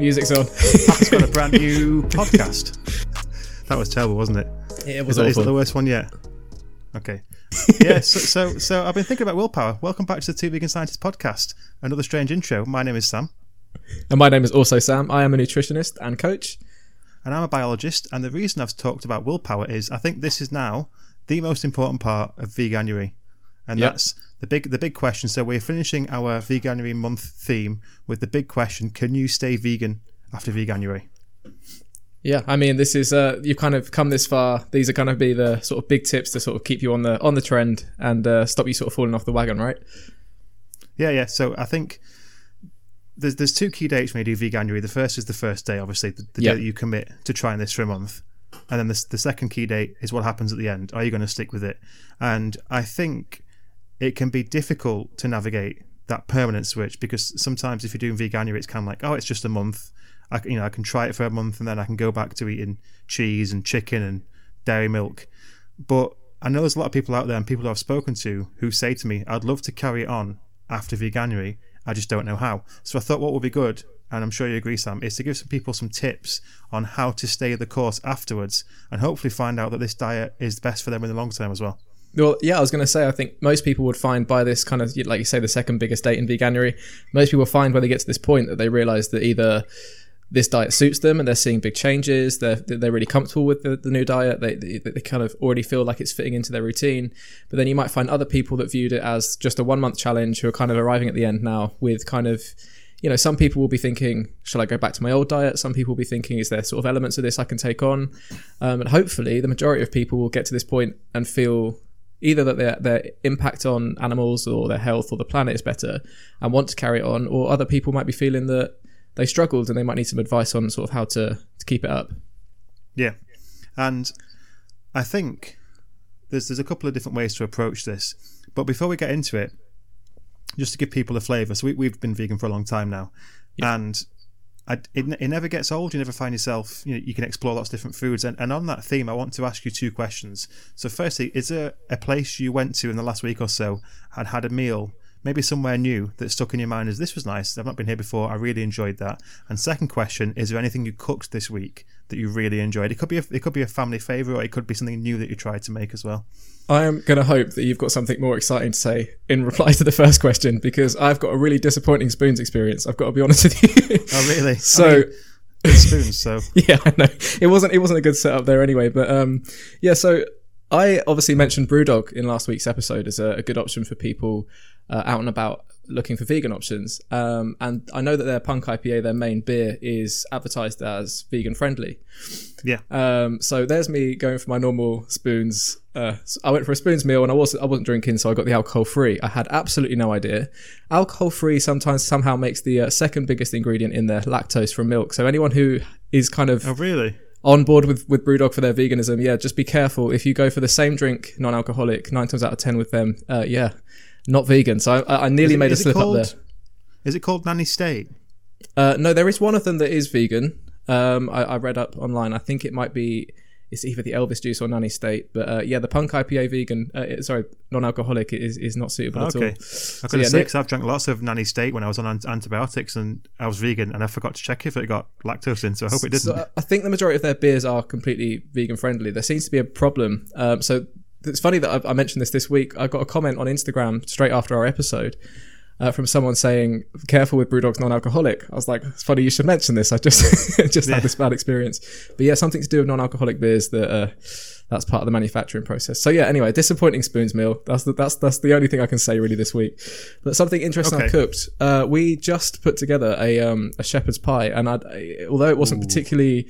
music's on. Pat's got a brand new podcast. That was terrible, wasn't it? It was is that awful. the worst one yet? Okay. yeah, so, so so I've been thinking about willpower. Welcome back to the Two Vegan Scientists podcast. Another strange intro. My name is Sam, And my name is also Sam. I am a nutritionist and coach. and I'm a biologist. And the reason I've talked about willpower is I think this is now the most important part of veganuary, and Yep. that's the big the big question. So we're finishing our veganuary month theme with the big question: Can you stay vegan after veganuary? Yeah, I mean, this is uh, you've kind of come this far. These are going to be the sort of big tips to sort of keep you on the on the trend and uh, stop you sort of falling off the wagon, right? Yeah, yeah. So I think there's there's two key dates when you do veganuary. The first is the first day, obviously, the, the Yep. day that you commit to trying this for a month, and then the the second key date is what happens at the end. Are you going to stick with it? And I think it can be difficult to navigate that permanent switch because sometimes if you're doing veganuary, it's kind of like, oh, it's just a month. I you know I can try it for a month and then I can go back to eating cheese and chicken and dairy milk. But I know there's a lot of people out there and people I've spoken to who say to me, I'd love to carry on after veganuary. I just don't know how. So I thought what would be good, and I'm sure you agree, Sam, is to give some people some tips on how to stay the course afterwards and hopefully find out that this diet is best for them in the long term as well. Well, yeah, I was going to say, I think most people would find by this kind of, like you say, the second biggest date in veganuary, most people find when they get to this point that they realize that either this diet suits them and they're seeing big changes, they're, they're really comfortable with the, the new diet, they, they, they kind of already feel like it's fitting into their routine. But then you might find other people that viewed it as just a one month challenge who are kind of arriving at the end now with kind of, you know, some people will be thinking, shall I go back to my old diet? Some people will be thinking, is there sort of elements of this I can take on? Um, and hopefully, the majority of people will get to this point and feel either that their their impact on animals or their health or the planet is better and want to carry it on, or other people might be feeling that they struggled and they might need some advice on sort of how to, to keep it up. Yeah, and I think there's there's a couple of different ways to approach this. But before we get into it, just to give people a flavour, so we, we've been vegan for a long time now, and I, it, it never gets old. You never find yourself. You know, you can explore lots of different foods. And, and on that theme, I want to ask you two questions. So, firstly, is there a place you went to in the last week or so and had a meal? Maybe somewhere new that stuck in your mind as this was nice. I've not been here before. I really enjoyed that. And second question: Is there anything you cooked this week that you really enjoyed? It could be a, it could be a family favourite, or it could be something new that you tried to make as well. I am going to hope that you've got something more exciting to say in reply to the first question because I've got a really disappointing spoons experience. I've got to be honest with you. Oh, really? So- I mean, spoons. So yeah, I know it wasn't it wasn't a good setup there anyway. But um, yeah, so I obviously mentioned BrewDog in last week's episode as a, a good option for people uh, out and about looking for vegan options. Um, and I know that their Punk IPA, their main beer, is advertised as vegan friendly. yeah, Um, so there's me going for my normal spoons. Uh, I went for a spoons meal and I wasn't I wasn't drinking, so I got the alcohol free. I had absolutely no idea. Alcohol free sometimes somehow makes the uh, second biggest ingredient in there lactose from milk. So anyone who is kind of oh really? on board with with BrewDog for their veganism, yeah, just be careful if you go for the same drink, non-alcoholic, nine times out of ten with them, uh, yeah, not vegan. So I, I nearly it- made a slip up there. Is it called Nanny State? Uh, no, there is one of them that is vegan. Um, I, I read up online. I think it might be it's either the Elvis juice or Nanny State. But uh, yeah, the Punk IPA vegan, uh, sorry, non-alcoholic is is not suitable at Okay. all. I've So, got to yeah, say, 'cause I've drank lots of Nanny State when I was on ant- antibiotics and I was vegan and I forgot to check if it got lactose in, so I hope it didn't. So uh, I think the majority of their beers are completely vegan friendly. There seems to be a problem. Um, so it's funny that I, I mentioned this this week. I got a comment on Instagram straight after our episode uh, from someone saying, "Careful with BrewDog's non-alcoholic." I was like, "It's funny you should mention this. I just just Yeah. had this bad experience." But yeah, something to do with non-alcoholic beers that. Uh, that's part of the manufacturing process. So yeah. Anyway, disappointing spoons meal. That's the, that's that's the only thing I can say really this week. But something interesting I cooked. Uh, we just put together a um, a shepherd's pie, and I'd, I, although it wasn't particularly,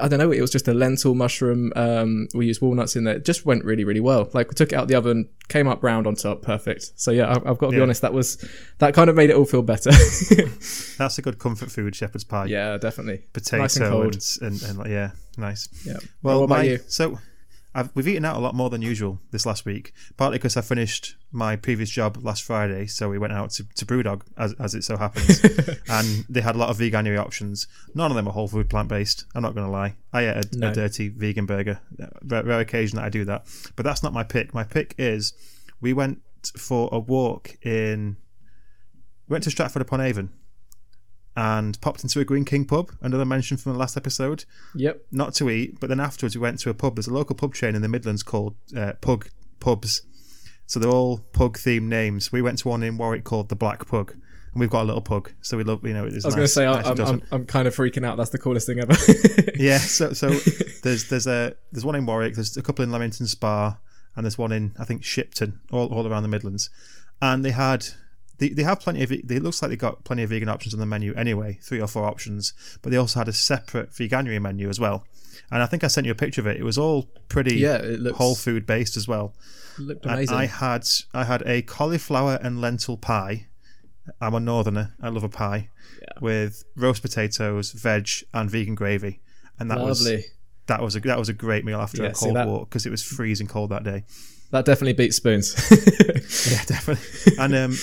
I don't know, it was just a lentil mushroom. Um, we used walnuts in there. It just went really really well. Like we took it out the oven, came up round on top, perfect. So yeah, I, I've got to be Yeah. honest. That was that kind of made it all feel better. That's a good comfort food, shepherd's pie. yeah, definitely. Potato Nice and cold. and, and, and, like, yeah, nice. Yeah. Well, what about my, you? so I've, we've eaten out a lot more than usual this last week, partly because I finished my previous job last Friday, so we went out to, to Brewdog, as, as it so happens, and they had a lot of veganuary options. None of them are whole food plant based. I'm not going to lie. I ate a, No. a dirty vegan burger. Uh, rare, rare occasion that I do that, but that's not my pick. My pick is we went for a walk in. We went to Stratford upon Avon, and popped into a Greene King pub, another mention from the last episode. Yep. Not to eat, but then afterwards we went to a pub. There's a local pub chain in the Midlands called uh, Pug Pubs. So they're all pug themed names. We went to one in Warwick called the Black Pug, and we've got a little pug. So we love, you know, it's I was nice, going to say, nice I'm, I'm. I'm, I'm kind of freaking out. That's the coolest thing ever. yeah. So so there's there's a there's one in Warwick. There's a couple in Leamington Spa, and there's one in I think Shipton, all, all around the Midlands. And they had they, they have plenty of it looks like they got plenty of vegan options on the menu anyway, three or four options. But they also had a separate veganuary menu as well. And I think I sent you a picture of it. It was all pretty yeah, it looks whole food based as well. looked And amazing. I had I had a cauliflower and lentil pie. I'm a northerner. I love a pie Yeah. with roast potatoes, veg, and vegan gravy. And that was that was a that was a great meal after Yeah, a cold that- walk because it was freezing cold that day. That definitely beats spoons. Yeah, definitely. and um,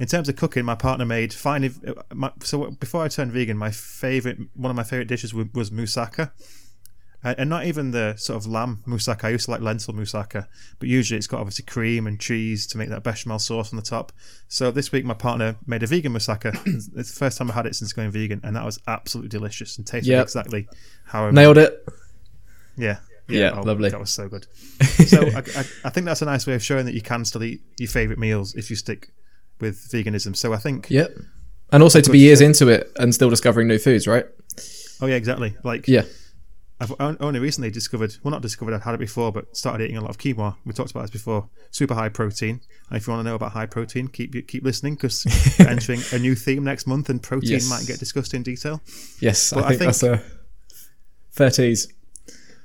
in terms of cooking, my partner made fine. If, uh, my, so before I turned vegan, my favorite one of my favorite dishes was, was moussaka. Uh, and not even the sort of lamb moussaka. I used to like lentil moussaka, but usually it's got obviously cream and cheese to make that bechamel sauce on the top. So this week my partner made a vegan moussaka. it's the first time I had it since going vegan, and that was absolutely delicious and tasted Yep. exactly how I Nailed it. Yeah. Yeah, oh, lovely. That was so good. So I, I, I think that's a nice way of showing that you can still eat your favourite meals if you stick with veganism. So I think, Yep. And also to be years into it and still discovering new foods, right? oh yeah, exactly. Like Yeah. I've only recently discovered, well, not discovered, I'd had it before, but started eating a lot of quinoa. We talked about this before. Super high protein. And if you want to know about high protein, keep keep listening because we're entering a new theme next month, and protein Yes. might get discussed in detail. Yes, I I think, think- that's a fair tease.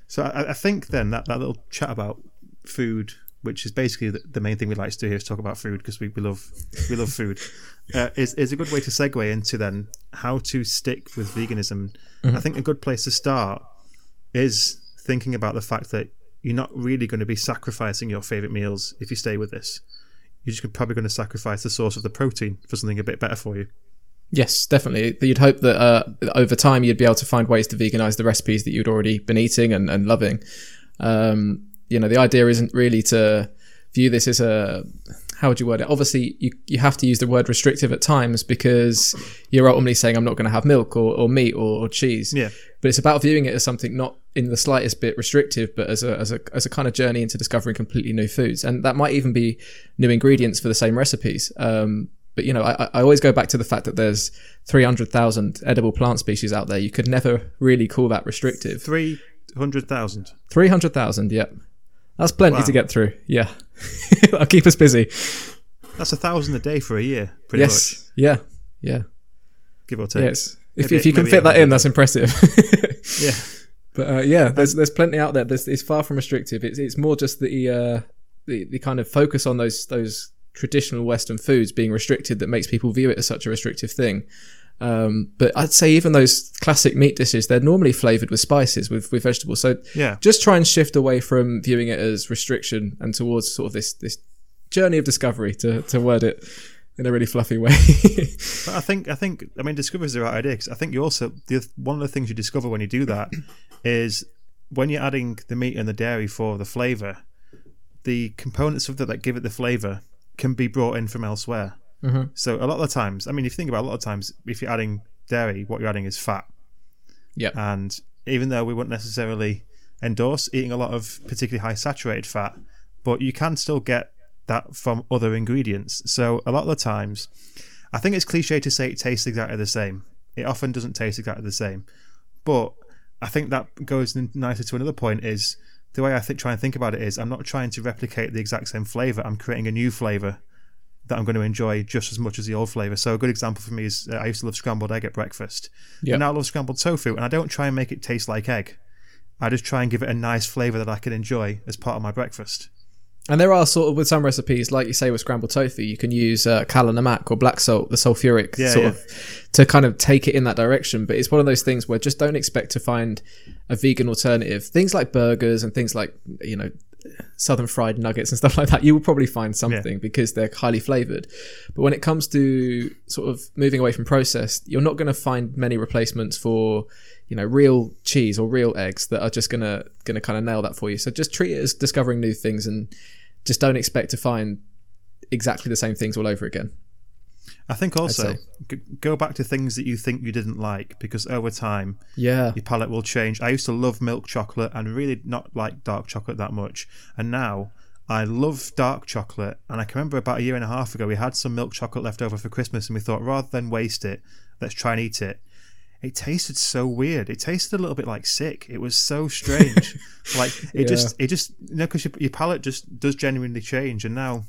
So I, I think then that, that little chat about food, which is basically the, the main thing we like to do here is talk about food because we, we love we love food, uh, is is a good way to segue into then how to stick with veganism. I think a good place to start is thinking about the fact that you're not really going to be sacrificing your favorite meals if you stay with this. You're just probably going to sacrifice the source of the protein for something a bit better for you. Yes, definitely. You'd hope that uh, over time you'd be able to find ways to veganize the recipes that you'd already been eating and, and loving. Um, you know, the idea isn't really to view this as a how would you word it? Obviously, you, you have to use the word restrictive at times because you're ultimately saying I'm not going to have milk or, or meat or, or cheese. Yeah. But it's about viewing it as something not in the slightest bit restrictive, but as a, as a as a kind of journey into discovering completely new foods, and that might even be new ingredients for the same recipes. Um, but you know, I, I always go back to the fact that there's 300,000 edible plant species out there. You could never really call that restrictive. Three hundred thousand. 300,000, yep. That's plenty Wow. to get through. Yeah. I'll keep us busy. That's a thousand a day for a year, pretty Yes. much, Yeah. Yeah. give or take. Yes. If, Maybe- if you can fit that in, that's impressive. Yeah. But uh, yeah, there's there's plenty out there. There's, it's far from restrictive. It's it's more just the uh, the the kind of focus on those those traditional Western foods being restricted that makes people view it as such a restrictive thing. Um, but I'd say even those classic meat dishes, they're normally flavored with spices, with with vegetables. So Yeah. just try and shift away from viewing it as restriction and towards sort of this this journey of discovery to to word it in a really fluffy way. But I think I think I mean discovery is the right idea 'cause I think you also the one of the things you discover when you do that is when you're adding the meat and the dairy for the flavor, the components of that that give it the flavor can be brought in from elsewhere. hmm So a lot of the times, I mean, if you think about it, a lot of times, if you're adding dairy, what you're adding is fat, Yeah. and even though we wouldn't necessarily endorse eating a lot of particularly high saturated fat, but you can still get that from other ingredients. So a lot of the times, I think it's cliche to say it tastes exactly the same. It often doesn't taste exactly the same, but I think that goes nicely to another point. Is the way I think try and think about it is I'm not trying to replicate the exact same flavor. I'm creating a new flavor that I'm going to enjoy just as much as the old flavor. So a good example for me is uh, I used to love scrambled egg at breakfast. Yeah. And now I love scrambled tofu, and I don't try and make it taste like egg. I just try and give it a nice flavor that I can enjoy as part of my breakfast. And there are sort of with some recipes, like you say with scrambled tofu, you can use uh, kala namak or black salt, the sulfuric, Yeah, sort yeah. of, to kind of take it in that direction. But it's one of those things where just don't expect to find a vegan alternative. Things like burgers and things like you know southern fried nuggets and stuff like that, you will probably find something because they're highly flavored. But when it comes to sort of moving away from processed, you're not going to find many replacements for you know real cheese or real eggs that are just gonna gonna kind of nail that for you. So just treat it as discovering new things and just don't expect to find exactly the same things all over again. I think also g- go back to things that you think you didn't like because over time Yeah. your palate will change. I used to love milk chocolate and really not like dark chocolate that much, and now I love dark chocolate. And I can remember about a year and a half ago we had some milk chocolate left over for Christmas, and we thought rather than waste it, let's try and eat it. It tasted so weird. It tasted a little bit like sick. It was so strange. like it Yeah. just, it just, you know, because your, your palate just does genuinely change. And now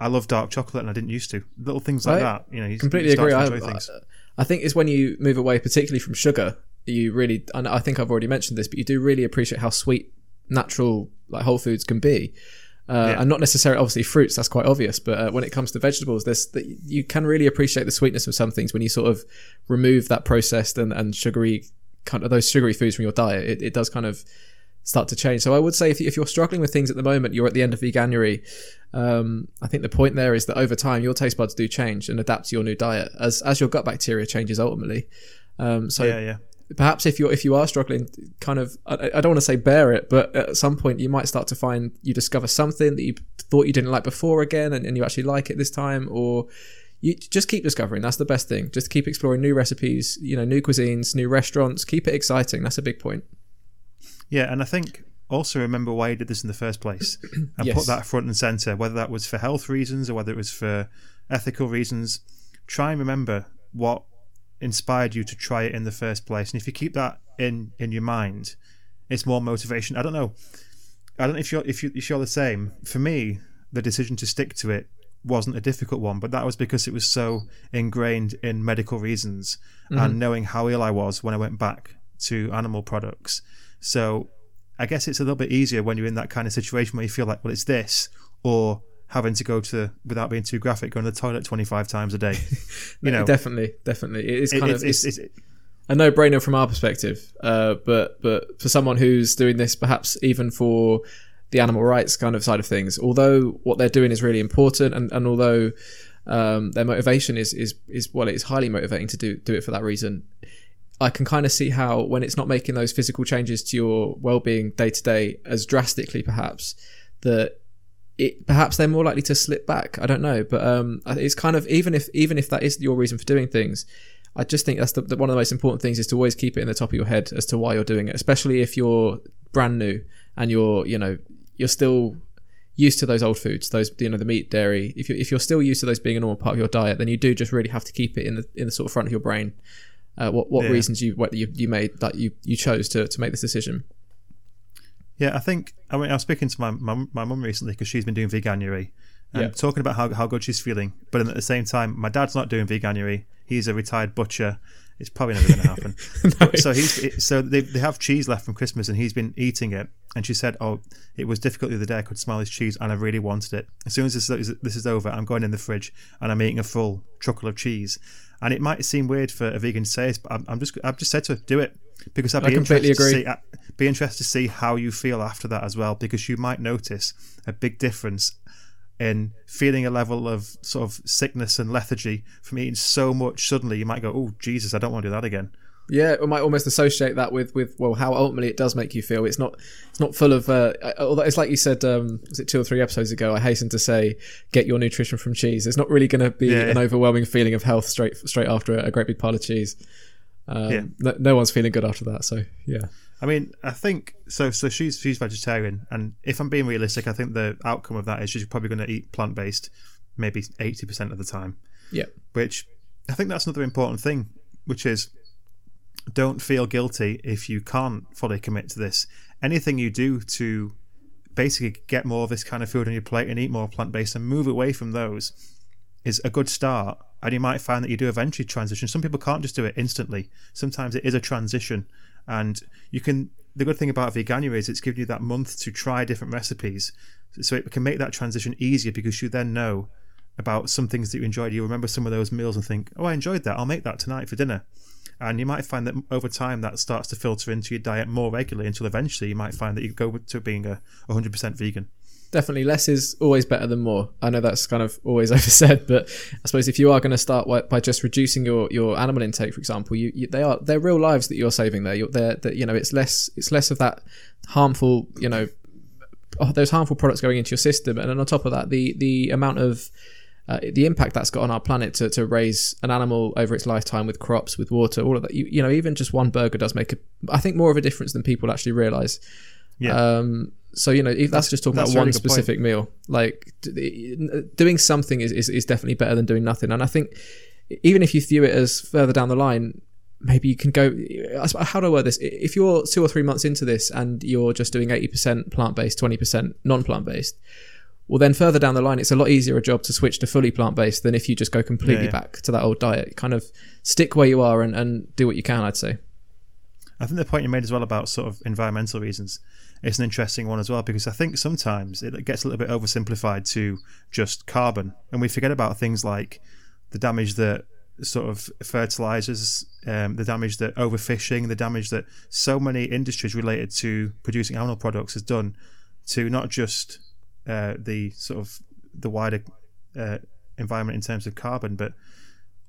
I love dark chocolate, and I didn't used to. Little things like I that, you know. You, completely agree. I, things. I, I think it's when you move away, particularly from sugar, you really. And I think I've already mentioned this, but you do really appreciate how sweet natural like whole foods can be. Uh, Yeah. And not necessarily, obviously, fruits. That's quite obvious. But uh, when it comes to vegetables, there's that you can really appreciate the sweetness of some things when you sort of remove that processed and, and sugary kind of those sugary foods from your diet. It, it does kind of start to change. So I would say if, if you're struggling with things at the moment, you're at the end of veganuary. Um, I think the point there is that over time your taste buds do change and adapt to your new diet as as your gut bacteria changes ultimately. Um, so yeah, yeah. Perhaps if you're if you are struggling, kind of I, I don't want to say bear it, but at some point you might start to find you discover something that you thought you didn't like before again, and, and you actually like it this time, or you just keep discovering. That's the best thing. Just keep exploring new recipes, you know, new cuisines, new restaurants. Keep it exciting. That's a big point. Yeah, and I think also remember why you did this in the first place and Yes. put that front and center, whether that was for health reasons or whether it was for ethical reasons. Try and remember what inspired you to try it in the first place. And if you keep that in in your mind, it's more motivation. I don't know. I don't know if you're if you if you're the same. For me, the decision to stick to it wasn't a difficult one, but that was because it was so ingrained in medical reasons and mm-hmm. knowing how ill I was when I went back to animal products. So I guess it's a little bit easier when you're in that kind of situation where you feel like, well, it's this, or having to go to, without being too graphic, going to the toilet 25 times a day. You know, definitely, definitely, it is it- kind it's, of it's, it's, it's, a no-brainer from our perspective. Uh, but but for someone who's doing this, perhaps even for the animal rights kind of side of things, although what they're doing is really important, and, and although um, their motivation is is is well, it's highly motivating to do do it for that reason. I can kind of see how when it's not making those physical changes to your well-being day to day as drastically, perhaps that it perhaps they're more likely to slip back. I don't know, but um, it's kind of even if even if that is your reason for doing things, I just think that's the, the, one of the most important things is to always keep it in the top of your head as to why you're doing it, especially if you're brand new and you're you know you're still used to those old foods, those you know the meat, dairy. If you if you're still used to those being a normal part of your diet, then you do just really have to keep it in the in the sort of front of your brain. Uh, what what Yeah. reasons you what you, you made that you you chose to, to make this decision? Yeah, I think I mean I was speaking to my my, my mum recently because she's been doing veganuary and Yeah. talking about how, how good she's feeling. But at the same time, my dad's not doing veganuary. He's a retired butcher. It's probably never going to happen. So he's so they they have cheese left from Christmas and he's been eating it. And she said, "Oh, it was difficult the other day. I could smell his cheese and I really wanted it. As soon as this is, this is over, I'm going in the fridge and I'm eating a full truckle of cheese." And it might seem weird for a vegan to say this, but I'm, I'm just I've just said to her, "Do it." Because I'd I be completely interested agree. to see uh, be interested to see how you feel after that as well, because you might notice a big difference in feeling a level of sort of sickness and lethargy from eating so much suddenly. You might go, "Oh Jesus, I don't want to do that again." Yeah, I might almost associate that with with well how ultimately it does make you feel. It's not it's not full of uh, although it's like you said um, was it two or three episodes ago. I hasten to say get your nutrition from cheese. There's not really going to be Yeah. an overwhelming feeling of health straight straight after a, a great big pile of cheese. Um, Yeah. no, no one's feeling good after that. So yeah, I mean, I think so. So she's she's vegetarian, and if I'm being realistic, I think the outcome of that is she's probably going to eat plant based, maybe eighty percent of the time. yeah, Which I think that's another important thing, which is don't feel guilty if you can't fully commit to this. Anything you do to basically get more of this kind of food on your plate and eat more plant based and move away from those is a good start. And you might find that you do eventually transition. Some people can't just do it instantly. Sometimes it is a transition. And you can, the good thing about Veganuary is it's giving you that month to try different recipes. So it can make that transition easier because you then know about some things that you enjoyed. You remember some of those meals and think, oh, I enjoyed that. I'll make that tonight for dinner. And you might find that over time that starts to filter into your diet more regularly until eventually you might find that you go to being a 100% vegan. Definitely less is always better than more. I know that's kind of always oversaid, but I suppose if you are going to start by just reducing your, your animal intake, for example, you, you they are they're real lives that you're saving there. You're there that you know it's less it's less of that harmful you know oh, those harmful products going into your system, and then on top of that, the the amount of uh, the impact that's got on our planet to, to raise an animal over its lifetime with crops, with water, all of that. You, you know, even just one burger does make, a, I think, more of a difference than people actually realize. Yeah. Um, so you know, if that's, just talking that's about one good point. specific meal. Like doing something is, is is definitely better than doing nothing. And I think even if you view it as further down the line, maybe you can go. How do I word this? If you're two or three months into this and you're just doing eighty percent plant based, twenty percent non plant based. Well, then further down the line, it's a lot easier a job to switch to fully plant based than if you just go completely Yeah, yeah. back to that old diet. Kind of stick where you are and, and do what you can. I'd say. I think the point you made as well about sort of environmental reasons is an interesting one as well because I think sometimes it gets a little bit oversimplified to just carbon, and we forget about things like the damage that sort of fertilizers, um, the damage that overfishing, the damage that so many industries related to producing animal products has done to not just uh, the sort of the wider uh, environment in terms of carbon, but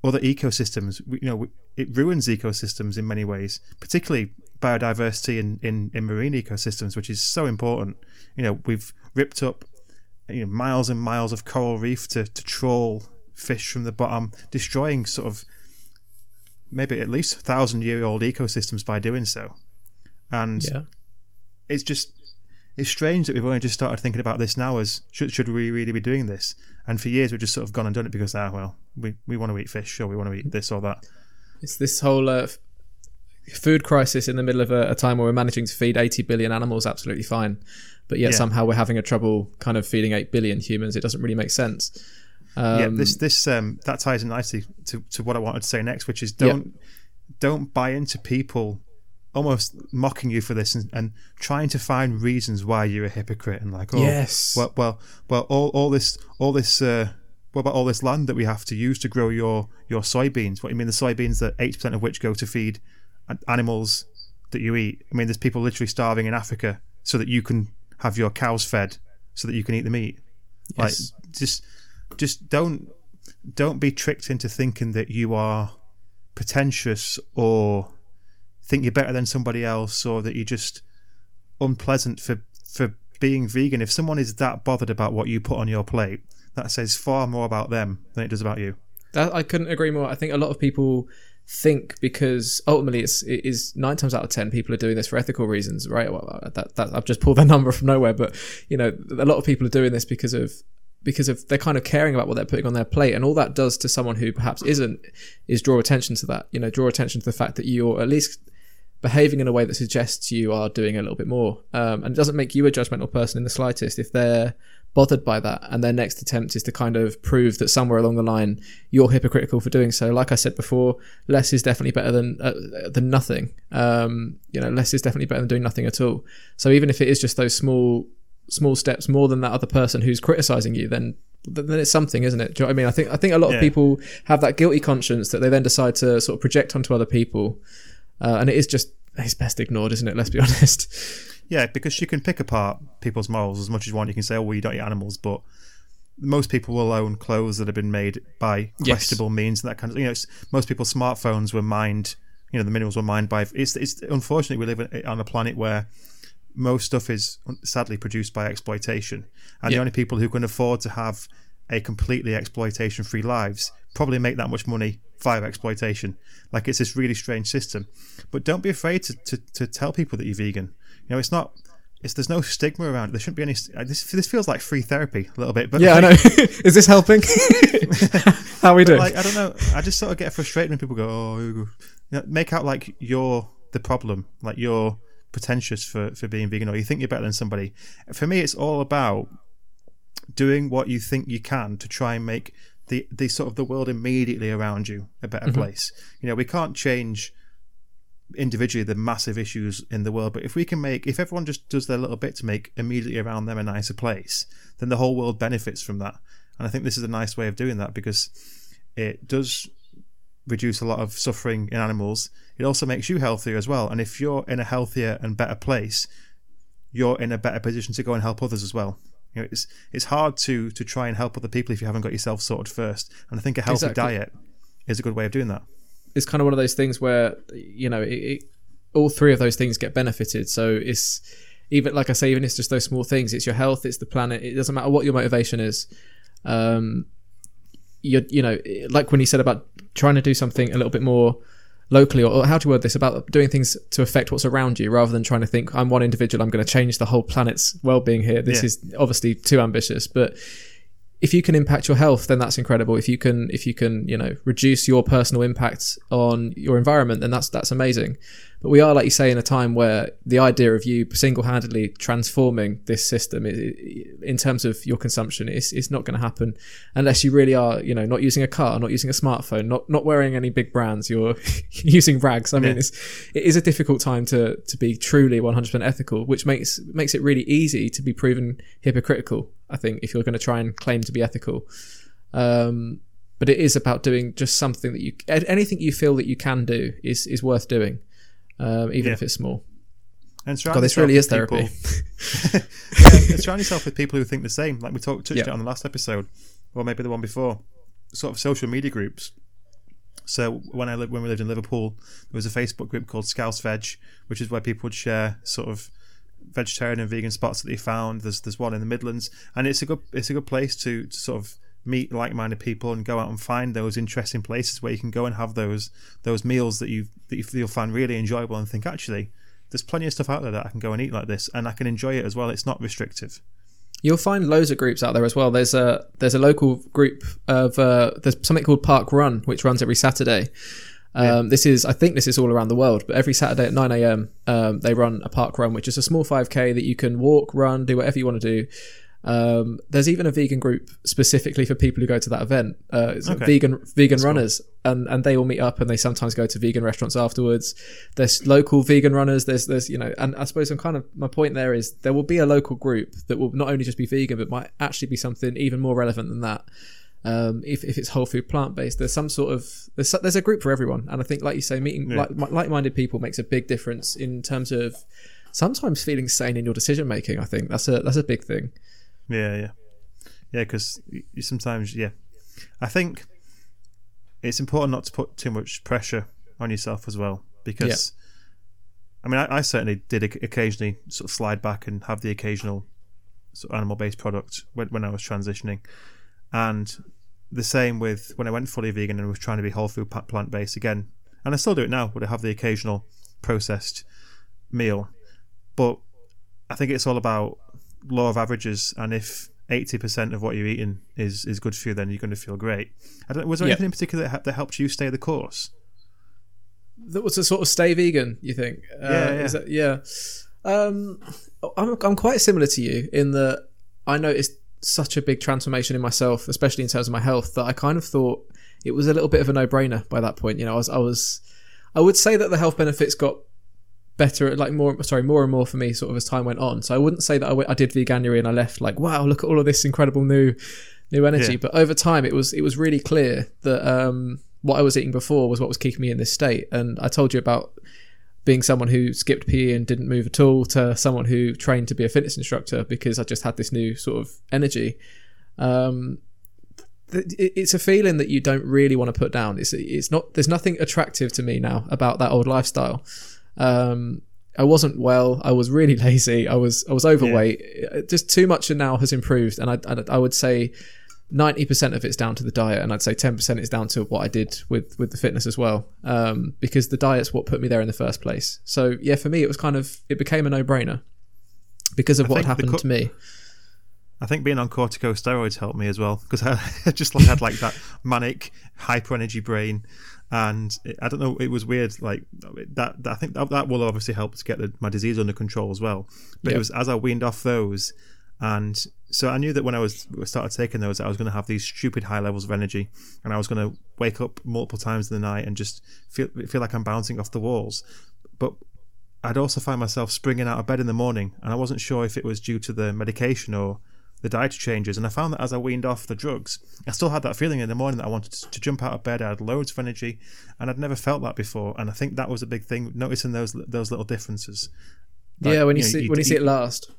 other ecosystems. You know, it ruins ecosystems in many ways, particularly biodiversity in, in, in marine ecosystems, which is so important. You know, we've ripped up you know, miles and miles of coral reef to, to trawl fish from the bottom, destroying sort of maybe at least thousand year old ecosystems by doing so. And Yeah. it's just it's strange that we've only just started thinking about this now as should, should we really be doing this and for years we've just sort of gone and done it because ah well we, we want to eat fish or we want to eat this or that It's this whole uh, food crisis in the middle of a, a time where we're managing to feed 80 billion animals absolutely fine, but yet Yeah. somehow we're having a trouble kind of feeding 8 billion humans. It doesn't really make sense. Um, yeah this this um that ties in nicely to, to what i wanted to say next which is don't don't buy into people almost mocking you for this and, and trying to find reasons why you're a hypocrite and like oh Yes. well well well all, all this all this uh what about all this land that we have to use to grow your your soybeans what do you mean the soybeans that 80% of which go to feed animals that you eat i mean there's people literally starving in africa so that you can have your cows fed so that you can eat the meat Yes. like just just don't don't be tricked into thinking that you are pretentious or think you're better than somebody else or that you're just unpleasant for for being vegan if someone is that bothered about what you put on your plate that says far more about them than it does about you That, I couldn't agree more. I think a lot of people think because ultimately it's it is nine times out of ten people are doing this for ethical reasons, right? Well, that, that I've just pulled that number from nowhere, but you know a lot of people are doing this because of because of they're kind of caring about what they're putting on their plate, and all that does to someone who perhaps isn't is draw attention to that. You know, draw attention to the fact that you're at least behaving in a way that suggests you are doing a little bit more, um, and it doesn't make you a judgmental person in the slightest if they're bothered by that. And their next attempt is to kind of prove that somewhere along the line you're hypocritical for doing so. Like i said before less is definitely better than uh, than nothing. Um, you know less is definitely better than doing nothing at all. So even if it is just those small small steps more than that other person who's criticizing you then then it's something isn't it? Do you know what i mean? I think i think a lot Yeah. of people have that guilty conscience that they then decide to sort of project onto other people. Uh, and it is just it's best ignored isn't it? Let's be honest yeah because you can pick apart people's morals as much as you want. You can say oh well you don't eat animals but most people will own clothes that have been made by Yes. questionable means and that kind of you know it's, most people's smartphones were mined you know the minerals were mined by it's, it's unfortunately we live on a planet where most stuff is sadly produced by exploitation. And the only people who can afford to have a completely exploitation free lives probably make that much money via exploitation. Like it's this really strange system. But don't be afraid to, to, to tell people that you're vegan you know it's not it's there's no stigma around it there shouldn't be any this, this feels like free therapy a little bit but yeah i know is this helping how are we doing like I don't know. I just sort of get frustrated when people go, "Oh, you know, make out like you're the problem, like you're pretentious for for being vegan, or you think you're better than somebody." For me, it's all about doing what you think you can to try and make the the sort of the world immediately around you a better mm-hmm. place. You know, we can't change individually the massive issues in the world but if we can make if everyone just does their little bit to make immediately around them a nicer place then the whole world benefits from that. And i think this is a nice way of doing that because it does reduce a lot of suffering in animals. It also makes you healthier as well. And if you're in a healthier and better place you're in a better position to go and help others as well. You know, it's it's hard to to try and help other people if you haven't got yourself sorted first. And i think a healthy Exactly. diet is a good way of doing that it's kind of one of those things where you know it, it, all three of those things get benefited. So it's even like i say even it's just those small things. It's your health it's the planet it doesn't matter what your motivation is. Um you you know like when you said about trying to do something a little bit more locally or, or how to word this? About doing things to affect what's around you rather than trying to think i'm one individual i'm going to change the whole planet's well-being here. This Yeah. is obviously too ambitious but if you can impact your health then that's incredible. If you can if you can you know reduce your personal impact on your environment then that's that's amazing but we are like you say in a time where the idea of you single-handedly transforming this system in terms of your consumption is, is not going to happen unless you really are you know not using a car not using a smartphone not not wearing any big brands. You're using rags. I mean Yeah. it's it is a difficult time to to be truly 100% ethical which makes makes it really easy to be proven hypocritical i think if you're going to try and claim to be ethical. Um but it is about doing just something that you anything you feel that you can do is is worth doing um, even Yeah. if it's small And surround god this really is with people- therapy yeah, and surround yourself with people who think the same. Like we talked touched Yeah. it on the last episode, or maybe the one before. Sort of social media groups. So when I lived when we lived in Liverpool, there was a Facebook group called Scouse Veg, which is where people would share sort of vegetarian and vegan spots that they found. There's there's one in the Midlands, and it's a good it's a good place to, to sort of meet like-minded people and go out and find those interesting places where you can go and have those those meals that you that you feel find really enjoyable and think actually there's plenty of stuff out there that I can go and eat like this and I can enjoy it as well. It's not restrictive. You'll find loads of groups out there as well. There's a there's a local group of uh, there's something called parkrun, which runs every Saturday. Um, This is I think this is all around the world, but every Saturday at 9 a.m. Um, they run a park run, which is a small 5k that you can walk, run, do whatever you want to do. Um, there's even a vegan group specifically for people who go to that event. Uh, it's Okay. vegan vegan runners, and and they all meet up and they sometimes go to vegan restaurants afterwards. There's local vegan runners. There's there's you know, and I suppose I'm kind of my point there is there will be a local group that will not only just be vegan but might actually be something even more relevant than that. Um, if, if it's whole food plant based, there's some sort of there's there's a group for everyone, and I think like you say, meeting Yeah. like like minded people makes a big difference in terms of sometimes feeling sane in your decision making. I think that's a that's a big thing. Yeah, yeah, yeah. Because you sometimes, yeah, I think it's important not to put too much pressure on yourself as well. Because, I mean, I, I certainly did occasionally sort of slide back and have the occasional sort of animal-based product when, when I was transitioning, and the same with when I went fully vegan and was trying to be whole food plant-based again, and I still do it now. But I have the occasional processed meal, but I think it's all about law of averages, and if eighty percent of what you're eating is is good for you, then you're going to feel great. I don't, was there Yeah. anything in particular that, that helped you stay the course? That was a sort of stay vegan. You think? Uh, Yeah, yeah. That, yeah. Um, I'm I'm quite similar to you in that I noticed such a big transformation in myself, especially in terms of my health, that I kind of thought it was a little bit of a no-brainer by that point. You know, I was I was I would say that the health benefits got better, like more sorry, more and more for me, sort of as time went on. So I wouldn't say that I, went, I did veganuary and I left like, wow, look at all of this incredible new new energy. Yeah. But over time, it was it was really clear that um, what I was eating before was what was keeping me in this state. And I told you about being someone who skipped PE and didn't move at all to someone who trained to be a fitness instructor because I just had this new sort of energy. Um, it's a feeling that you don't really want to put down. It's it's not. There's nothing attractive to me now about that old lifestyle. Um, I wasn't well. I was really lazy. I was I was overweight. Uh, Just too much And now has improved, and I I, I would say ninety percent of it's down to the diet, and I'd say ten percent is down to what I did with with the fitness as well. Um, because the diet's what put me there in the first place. So yeah, for me, it was kind of it became a no brainer because of I what happened co- to me. I think being on corticosteroids helped me as well because I just like had like that manic hyper energy brain, and it, I don't know. It was weird. Like that. that I think that, that will obviously help to get the, my disease under control as well. But Yep. it was as I weaned off those, and so I knew that when I was started taking those, I was going to have these stupid high levels of energy, and I was going to wake up multiple times in the night and just feel feel like I'm bouncing off the walls. But I'd also find myself springing out of bed in the morning, and I wasn't sure if it was due to the medication or the diet changes. And I found that as I weaned off the drugs, I still had that feeling in the morning that I wanted to jump out of bed. I had loads of energy, and I'd never felt that before. And I think that was a big thing, noticing those those little differences. Like, yeah, when you, know, see you- when you see it last.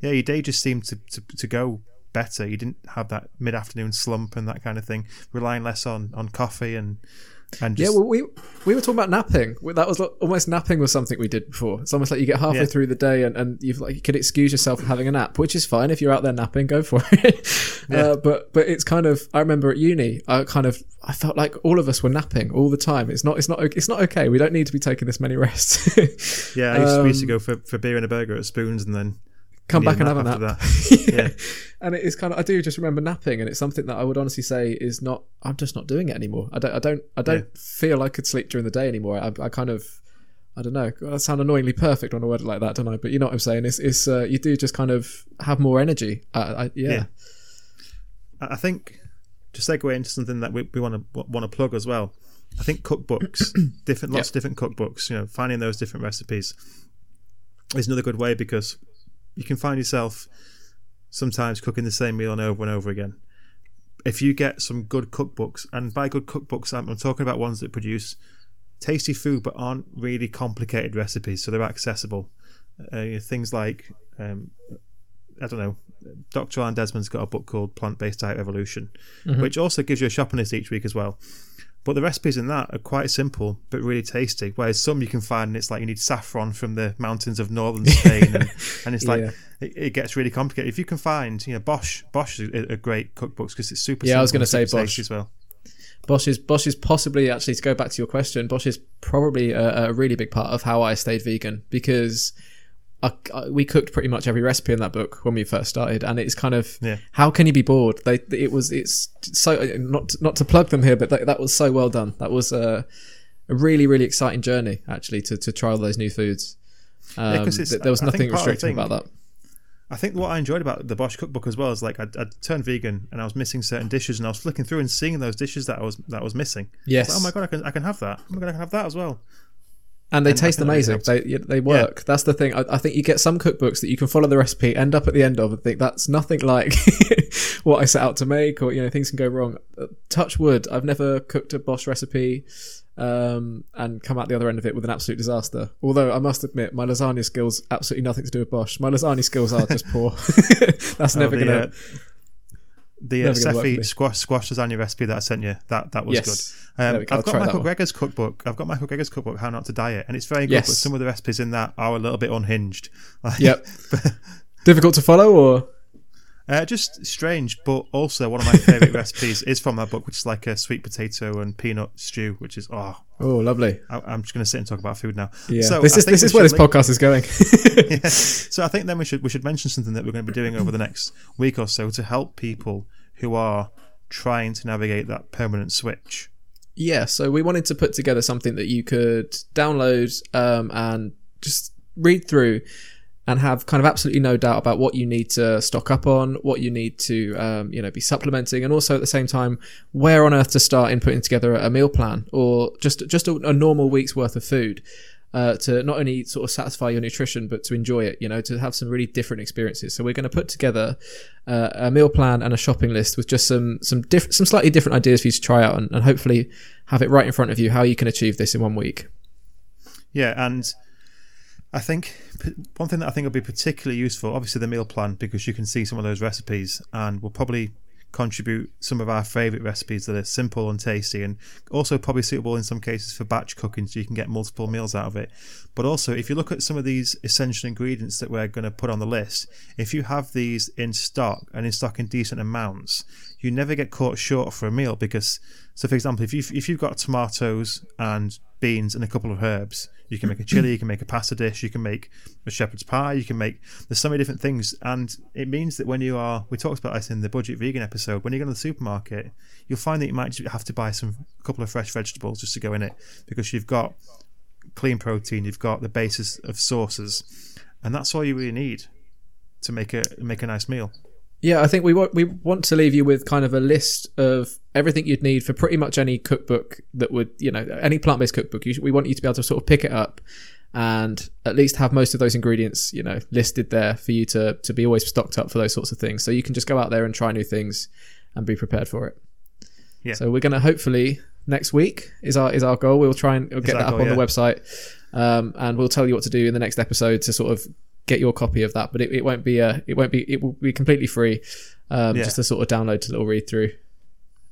yeah, your day just seemed to, to, to go better. You didn't have that mid afternoon slump and that kind of thing, relying less on, on coffee and and Yeah, well, we we were talking about napping. That was like, almost napping was something we did before. It's almost like you get halfway Yeah. through the day and, and you've like you could excuse yourself from having a nap, which is fine if you're out there napping, go for it. uh, but but it's kind of I remember at uni, I kind of I felt like all of us were napping all the time. It's not it's not it's not okay. We don't need to be taking this many rests. yeah, I used, to, we used to Um, go for, for beer and a burger at Spoons, and then Come need back and have a nap. that. yeah. Yeah. And it is kind of I do just remember napping, and it's something that I would honestly say is not. I'm just not doing it anymore. I don't. I don't. I don't Yeah. feel I could sleep during the day anymore. I, I kind of. I don't know. I sound annoyingly perfect on a word like that, don't I? But you know what I'm saying. It's, it's uh, you do just kind of have more energy. I, I, yeah. Yeah. I think to segue into something that we, we want to want to plug as well. I think cookbooks, different lots of different cookbooks. You know, finding those different recipes is another good way because you can find yourself sometimes cooking the same meal and over and over again. If you get some good cookbooks, and by good cookbooks, I'm, I'm talking about ones that produce tasty food but aren't really complicated recipes, so they're accessible. Uh, things like um, I don't know. Dr. Alan Desmond's got a book called Plant Based Diet Revolution, which also gives you a shopping list each week as well. But the recipes in that are quite simple but really tasty. Whereas some you can find, and it's like you need saffron from the mountains of northern Spain, and, and it's like Yeah. it, it gets really complicated. If you can find, you know, BOSH, BOSH is a, great cookbooks because it's super. Yeah, I was gonna say super BOSH. as well. BOSH is BOSH is possibly actually to go back to your question. BOSH is probably a, a really big part of how I stayed vegan because I, I- we cooked pretty much every recipe in that book when we first started, and it's kind of Yeah. how can you be bored? They it was it's so not not to plug them here, but that, that was so well done. That was a, a really really exciting journey actually to to try all those new foods. Um, th- there was nothing part of the restricting thing- about that. I think what I enjoyed about the BOSH cookbook as well is like I'd, I'd turned vegan and I was missing certain dishes and I was flicking through and seeing those dishes that I was that I was missing. Yes. Like, oh my god, I can I can have that. Oh my god, I can have that as well. And they And taste amazing. They they work. That's the thing. I, I think you get some cookbooks that you can follow the recipe, end up at the end of, and think that's nothing like what I set out to make, or you know things can go wrong. Uh, Touch wood. I've never cooked a BOSH recipe um, and come out the other end of it with an absolute disaster. Although I must admit, my lasagna skills absolutely nothing to do with BOSH. My lasagna skills are just poor. that's never Oh, the, gonna. uh, the uh, never gonna work for me. Cephii squash squash lasagna recipe that I sent you that that was Yes. good. Um, go. I've got Michael. Greger's cookbook. I've got Michael Greger's cookbook, How Not to Diet, and it's very good. Yes. But some of the recipes in that are a little bit unhinged. Like, Yep. Difficult to follow, or Uh, just strange, but also one of my favourite recipes is from that book, which is like a sweet potato and peanut stew, which is oh, oh, lovely. I, I'm just going to sit and talk about food now. Yeah. So this is this is where this link- podcast is going. Yeah. So I think then we should we should mention something that we're going to be doing over the next week or so to help people who are trying to navigate that permanent switch. Yeah, so we wanted to put together something that you could download um, and just read through and have kind of absolutely no doubt about what you need to stock up on, what you need to um, you know be supplementing, and also at the same time where on earth to start in putting together a meal plan or just just a, a normal week's worth of food. Uh, to not only sort of satisfy your nutrition, but to enjoy it, you know, to have some really different experiences. So we're going to put together uh, a meal plan and a shopping list with just some some diff- some slightly different ideas for you to try out, and, and hopefully have it right in front of you how you can achieve this in one week. Yeah, and I think one thing that I think will be particularly useful, obviously the meal plan, because you can see some of those recipes, and we'll probably contribute some of our favourite recipes that are simple and tasty, and also probably suitable in some cases for batch cooking, so you can get multiple meals out of it. But also, if you look at some of these essential ingredients that we're going to put on the list, if you have these in stock and in stock in decent amounts, you never get caught short for a meal because so for example if you if you've got tomatoes and beans and a couple of herbs you can make a chili you can make a pasta dish you can make a shepherd's pie you can make there's so many different things. And it means that when you are we talked about this in the budget vegan episode when you go to the supermarket you'll find that you might have to buy some couple of fresh vegetables just to go in it because you've got clean protein you've got the basis of sauces. And that's all you really need to make a make a nice meal Yeah, I think we want we want to leave you with kind of a list of everything you'd need for pretty much any cookbook that would you know any plant based cookbook. You, should- we want you to be able to sort of pick it up and at least have most of those ingredients you know listed there for you to to be always stocked up for those sorts of things. So you can just go out there and try new things and be prepared for it. Yeah. So we're gonna hopefully next week is our is our goal. We'll try and we'll get our that up goal, on the website, um, and we'll tell you what to do in the next episode to sort of get your copy of that. But it, it won't be a it won't be it will be completely free, um, Yeah. just a sort of download, to little read through.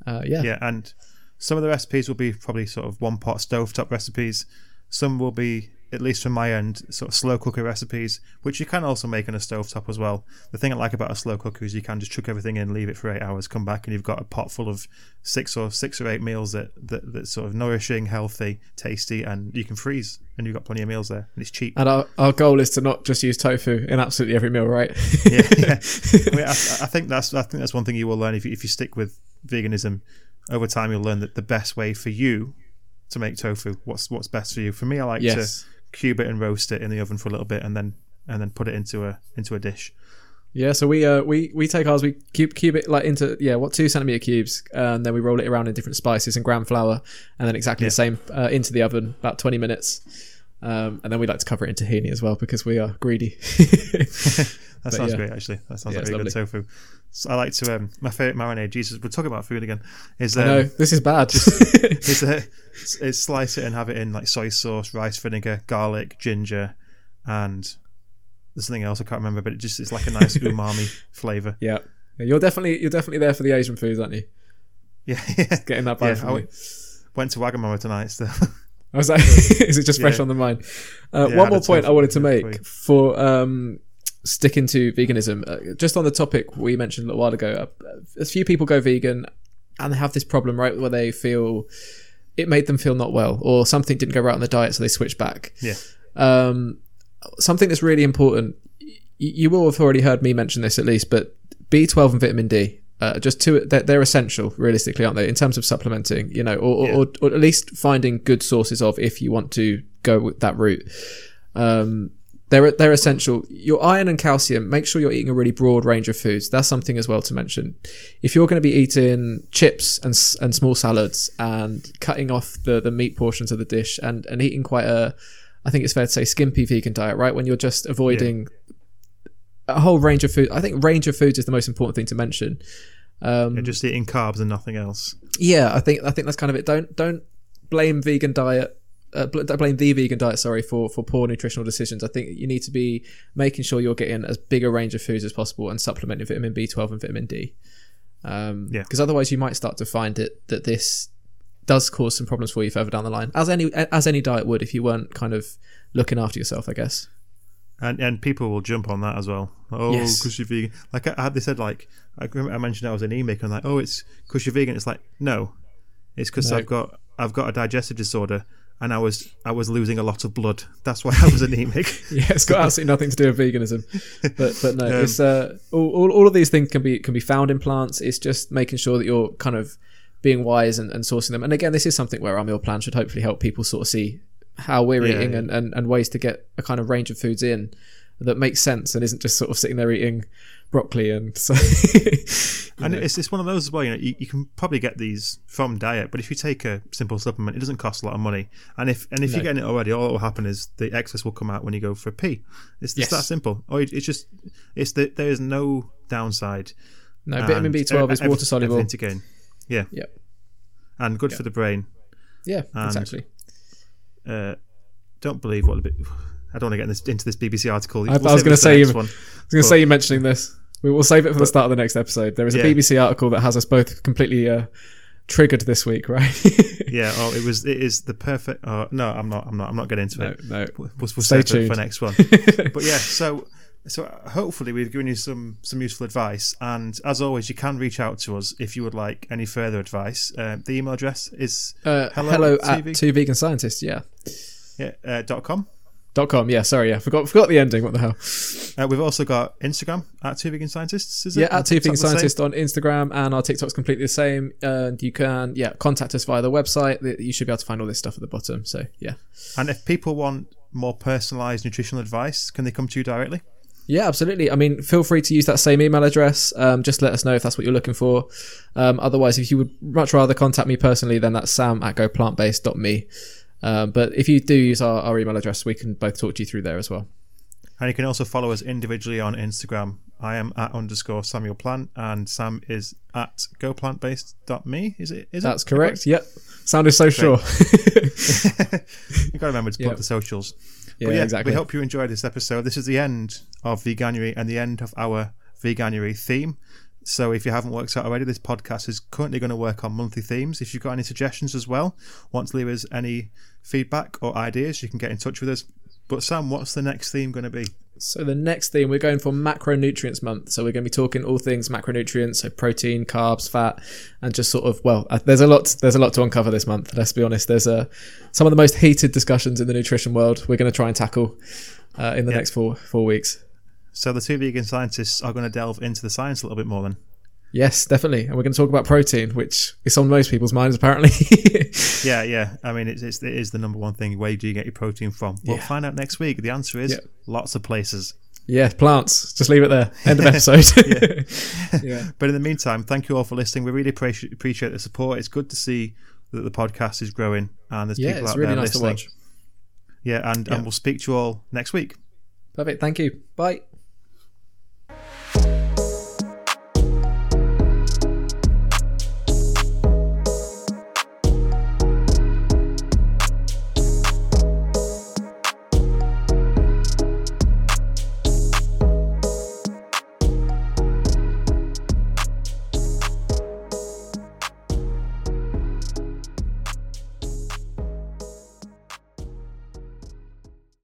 Uh, yeah. yeah and some of the recipes will be probably sort of one pot stovetop recipes. Some will be, at least from my end, sort of slow cooker recipes, which you can also make on a stovetop as well. The thing I like about a slow cooker is you can just chuck everything in, leave it for eight hours, come back, and you've got a pot full of six or six or eight meals that that that's sort of nourishing, healthy, tasty, and you can freeze, and you've got plenty of meals there, and it's cheap. And our, our goal is to not just use tofu in absolutely every meal, right? yeah, yeah. I, mean, I, I think that's I think that's one thing you will learn if you, if you stick with veganism over time. You'll learn that the best way for you to make tofu, what's what's best for you. For me, I like yes. to cube it and roast it in the oven for a little bit, and then and then put it into a into a dish. Yeah, so we uh we we take ours, we cube cube it like into yeah what two centimeter cubes, and then we roll it around in different spices and gram flour, and then exactly Yeah. the same uh, into the oven about twenty minutes, um, and then we like to cover it in tahini as well because we are greedy. That But sounds yeah. great, actually. That sounds Yeah, like really good tofu. So I like to um, my favorite marinade. Jesus, we're talking about food again. Is I know um, this is bad. is, uh, is slice it and have it in like soy sauce, rice vinegar, garlic, ginger, and there's something else I can't remember, but it just it's like a nice umami flavor. yeah. Yeah, you're definitely you're definitely there for the Asian foods, aren't you? Yeah, yeah. Getting that vibe Yeah, from I went, went to Wagamama tonight. Still, I was like, is it just fresh Yeah. on the mind? Uh, Yeah, one more point I wanted to make for um, sticking to veganism. Uh, just on the topic we mentioned a little while ago, uh, a few people go vegan and they have this problem, right, where they feel it made them feel not well or something didn't go right on the diet, so they switch back. yeah, Um, something that's really important. y- You will have already heard me mention this at least, but B12 and vitamin D. Uh, just two, they're, they're essential, realistically, aren't they? In terms of supplementing, you know, or, Yeah. or, or at least finding good sources of if you want to go with that route. Um, they're they're essential. Your iron and calcium. Make sure you're eating a really broad range of foods. That's something as well to mention. If you're going to be eating chips and and small salads and cutting off the the meat portions of the dish and and eating quite a, I think it's fair to say skimpy vegan diet, right? When you're just avoiding a whole range of food. I think range of foods is the most important thing to mention. Um, You're just eating carbs and nothing else. yeah, I think I think that's kind of it. Don't don't blame vegan diet. Uh, bl- don't blame the vegan diet, sorry, for for poor nutritional decisions. I think you need to be making sure you're getting as big a range of foods as possible and supplementing vitamin B12 and vitamin D. Um, Yeah. Because otherwise, you might start to find it that this does cause some problems for you further down the line, as any as any diet would if you weren't kind of looking after yourself. I guess. And and people will jump on that as well. Oh, Yes. because you're vegan. Like I, I had, they said like I, remember I mentioned I was anemic and like oh it's because you're vegan. It's like no, it's because No. I've got I've got a digestive disorder and I was I was losing a lot of blood. That's why I was anemic. yeah, it's got absolutely nothing to do with veganism. But but no, Um, it's uh, all, all, all of these things can be can be found in plants. It's just making sure that you're kind of being wise and, and sourcing them. And again, this is something where our meal plan should hopefully help people sort of see how we're Yeah, eating yeah. And, and, and ways to get a kind of range of foods in that makes sense and isn't just sort of sitting there eating broccoli and so And know. it's, it's one of those as well. You know, you, you can probably get these from diet, but if you take a simple supplement, it doesn't cost a lot of money. And if and if No. you're getting it already, all that will happen is the excess will come out when you go for a pee. It's just Yes. that simple. Or it's just it's that there is no downside. no vitamin B12 is water soluble. everything to gain. Yeah, Yep. and good for the brain. Yeah, And- exactly. Uh, don't believe what the bit. I don't want to get into this BBC article. I- I was gonna say you-. I was going to say you mentioning this. We will save it for the start of the next episode. There is a Yeah. BBC article that has us both completely uh, triggered this week, right? Yeah. Oh, it was. It is the perfect. Oh, no, I'm not. I'm not. I'm not getting into no, it. no. We'll, we'll Stay save it tuned. for next one. but yeah, so so hopefully we've given you some some useful advice, and as always, you can reach out to us if you would like any further advice. Uh, the email address is Uh, Hello hello, at at two vegan scientists. Yeah. yeah, uh, dot com. Dot com. Yeah. Sorry. Yeah. Forgot. Forgot the ending. What the hell? Uh, we've also got Instagram at two vegan scientists. Is it? Yeah. At two vegan scientists on Instagram, and our TikTok's completely the same. And you can yeah contact us via the website. You should be able to find all this stuff at the bottom. So yeah. And if people want more personalised nutritional advice, can they come to you directly? Yeah, absolutely. I mean, feel free to use that same email address. Um, just let us know if that's what you're looking for. Um, otherwise, if you would much rather contact me personally, then that's sam at goplantbased.me. Um, but if you do use our, our email address, we can both talk to you through there as well. And you can also follow us individually on Instagram. I am at underscore Samuel Plant, and Sam is at goplantbased.me. Is it? Is it? That's it? correct. Yep. Sounded so sure. you got to remember to put the socials. yeah, but yeah, exactly. we hope you enjoyed this episode. This is the end of Veganuary and the end of our Veganuary theme. So if you haven't worked out already, this podcast is currently going to work on monthly themes. If you've got any suggestions as well, want to leave us any feedback or ideas, you can get in touch with us. But Sam, what's the next theme going to be? So the next theme we're going for macronutrients month. So we're going to be talking all things macronutrients, so protein, carbs, fat, and just sort of well, uh, there's a lot there's a lot to uncover this month. Let's be honest. There's a some of the most heated discussions in the nutrition world. We're going to try and tackle uh, in the Yeah. next four four weeks. So the two vegan scientists are going to delve into the science a little bit more then. Yes, definitely. And we're going to talk about protein, which is on most people's minds apparently. Yeah, yeah. I mean, it's, it's it is the number one thing. Where do you get your protein from? We'll Yeah. find out next week. The answer is Yeah. lots of places. yeah, plants. Just leave it there. End of episode. yeah. But in the meantime, thank you all for listening. We really appreciate appreciate the support. It's good to see that the podcast is growing and there's Yeah, people out really there nice to listening. watch. Yeah, and, Yeah. and we'll speak to you all next week. Perfect. Thank you. Bye.